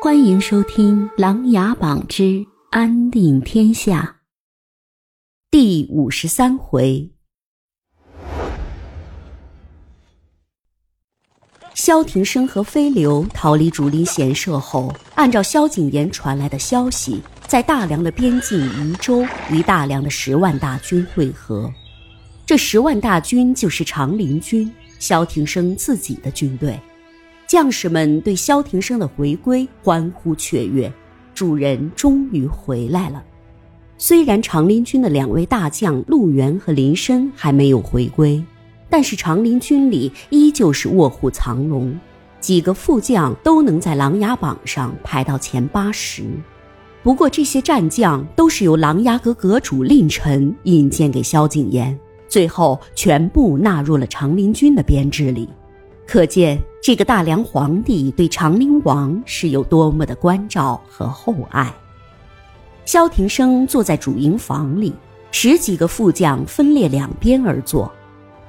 欢迎收听《琅琊榜之安定天下》第五十三回。萧庭生和飞流逃离竹林闲舍后，按照萧景琰传来的消息，在大梁的边境宜州与大梁的十万大军会合。这十万大军就是长林军，萧庭生自己的军队。将士们对萧庭生的回归欢呼雀跃，主人终于回来了。虽然长林军的两位大将陆源和林深还没有回归，但是长林军里依旧是卧虎藏龙，几个副将都能在琅琊榜上排到前八十。不过这些战将都是由琅琊阁阁主令臣引荐给萧景琰，最后全部纳入了长林军的编制里。可见这个大梁皇帝对长陵王是有多么的关照和厚爱。萧庭生坐在主营房里，十几个副将分列两边而坐，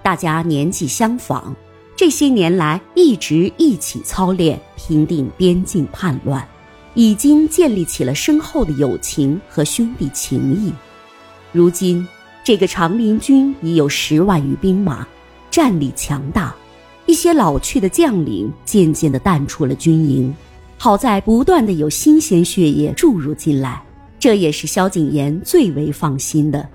大家年纪相仿，这些年来一直一起操练平定边境叛乱，已经建立起了深厚的友情和兄弟情谊。如今，这个长陵军已有十万余兵马，战力强大。一些老去的将领渐渐地淡出了军营，好在不断的有新鲜血液注入进来，这也是萧景琰最为放心的。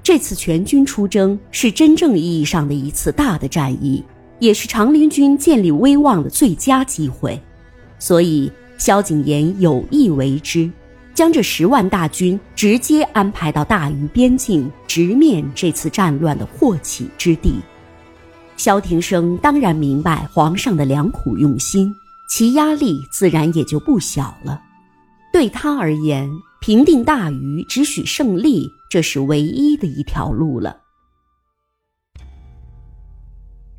这次全军出征是真正意义上的一次大的战役，也是长陵军建立威望的最佳机会，所以萧景琰有意为之，将这十万大军直接安排到大渝边境，直面这次战乱的祸起之地。萧庭生当然明白皇上的良苦用心，其压力自然也就不小了。对他而言，平定大禹只许胜利，这是唯一的一条路了。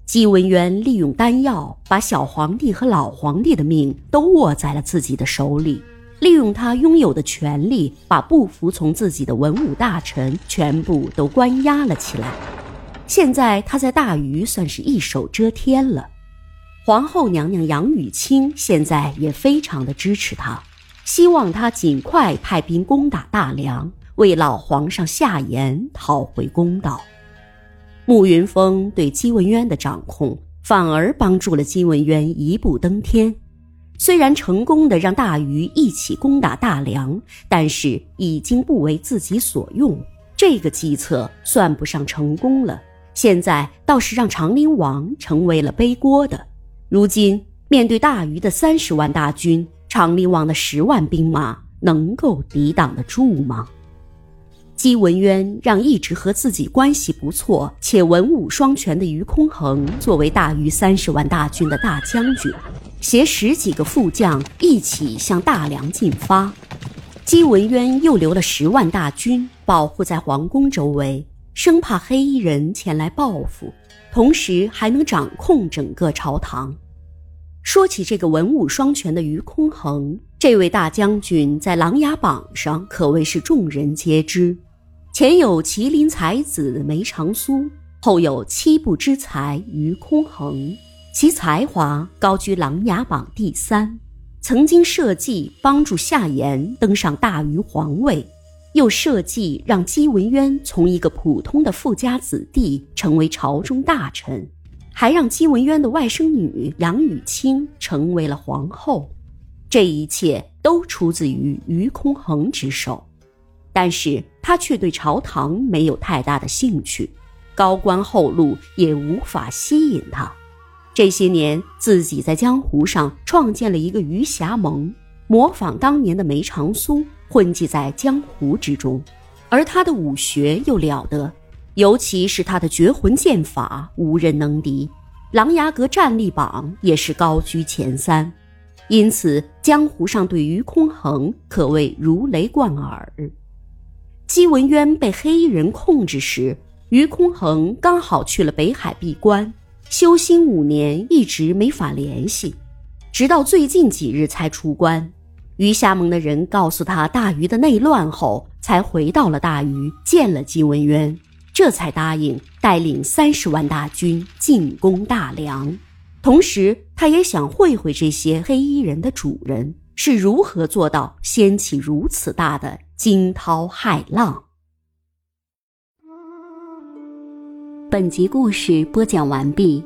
姬文渊利用丹药，把小皇帝和老皇帝的命都握在了自己的手里，利用他拥有的权力，把不服从自己的文武大臣全部都关押了起来。现在他在大禹算是一手遮天了，皇后娘娘杨雨清现在也非常的支持他，希望他尽快派兵攻打大梁，为老皇上下言讨回公道。慕云峰对姬文渊的掌控，反而帮助了姬文渊一步登天。虽然成功的让大禹一起攻打大梁，但是已经不为自己所用，这个计策算不上成功了。现在倒是让长陵王成为了背锅的。如今面对大禹的三十万大军，长陵王的十万兵马能够抵挡得住吗？姬文渊让一直和自己关系不错且文武双全的于空衡作为大禹三十万大军的大将军，携十几个副将一起向大梁进发。姬文渊又留了十万大军保护在皇宫周围。生怕黑衣人前来报复，同时还能掌控整个朝堂。说起这个文武双全的于空衡，这位大将军在琅琊榜上可谓是众人皆知。前有麒麟才子梅长苏，后有七步之才于空衡，其才华高居琅琊榜第三，曾经设计帮助夏言登上大禹皇位。又设计让姬文渊从一个普通的富家子弟成为朝中大臣，还让姬文渊的外甥女杨雨清成为了皇后。这一切都出自于于空衡之手，但是他却对朝堂没有太大的兴趣，高官厚禄也无法吸引他。这些年，自己在江湖上创建了一个余侠盟，模仿当年的梅长苏。混迹在江湖之中，而他的武学又了得，尤其是他的绝魂剑法，无人能敌。琅琊阁战力榜也是高居前三，因此江湖上对于空衡可谓如雷贯耳。姬文渊被黑衣人控制时，于空衡刚好去了北海闭关，修心五年，一直没法联系，直到最近几日才出关。余霞盟的人告诉他大禹的内乱后，才回到了大禹，见了金文渊，这才答应带领三十万大军进攻大梁。同时，他也想会会这些黑衣人的主人，是如何做到掀起如此大的惊涛骇浪。本集故事播讲完毕，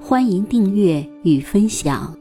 欢迎订阅与分享。